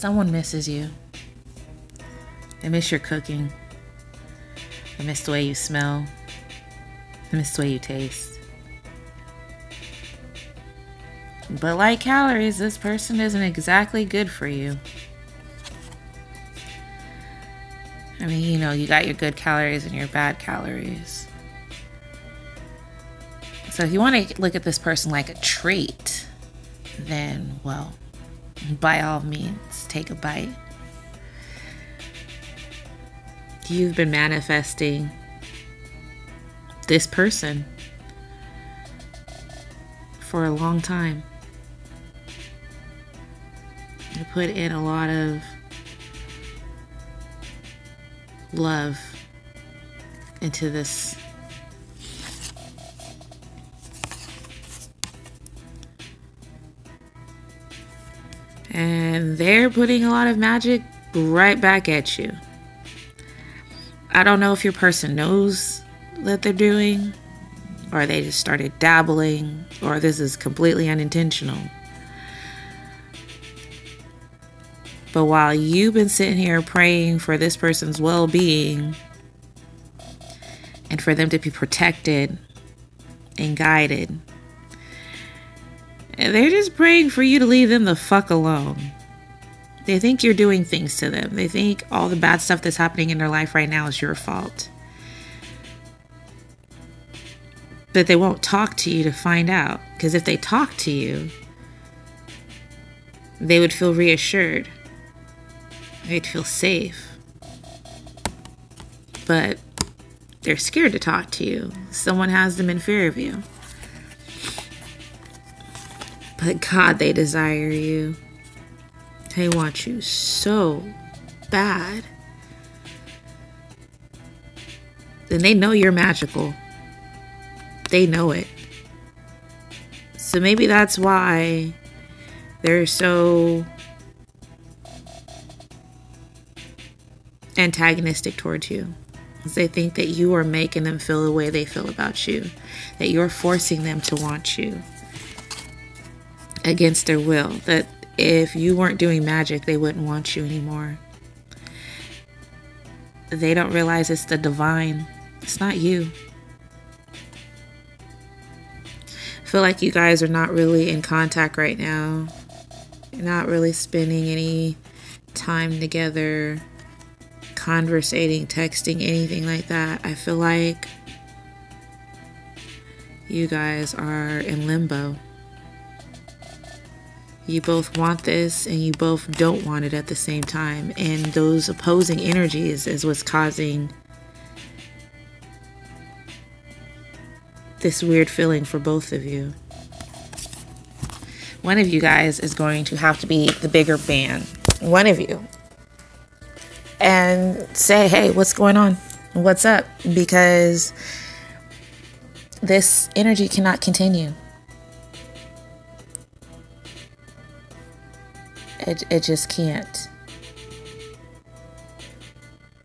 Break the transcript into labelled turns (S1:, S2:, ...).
S1: Someone misses you. They miss your cooking. They miss the way you smell. They miss the way you taste. But like calories, this person isn't exactly good for you. I mean, you know, you got your good calories and your bad calories. So if you want to look at this person like a treat, then, well, by all means, take a bite. You've been manifesting this person for a long time. You put in a lot of love into this and they're putting a lot of magic right back at you. I don't know if your person knows that they're doing, or they just started dabbling, or this is completely unintentional. But while you've been sitting here praying for this person's well being and for them to be protected and guided, they're just praying for you to leave them the fuck alone. They think you're doing things to them. They think all the bad stuff that's happening in their life right now is your fault. But they won't talk to you to find out. Because if they talk to you, they would feel reassured. They'd feel safe. But they're scared to talk to you. Someone has them in fear of you. But God, they desire you. They want you so bad. And they know you're magical. They know it. So maybe that's why they're so antagonistic towards you. Because They think that you are making them feel the way they feel about you, that you're forcing them to want you against their will, that if you weren't doing magic, they wouldn't want you anymore. They don't realize it's the divine, it's not you. I feel like you guys are not really in contact right now. You're not really spending any time together, conversating, texting, anything like that. I feel like you guys are in limbo. You both want this and you both don't want it at the same time. And those opposing energies is what's causing this weird feeling for both of you. One of you guys is going to have to be the bigger man. One of you. And say, hey, what's going on? What's up? Because this energy cannot continue. It, it just can't.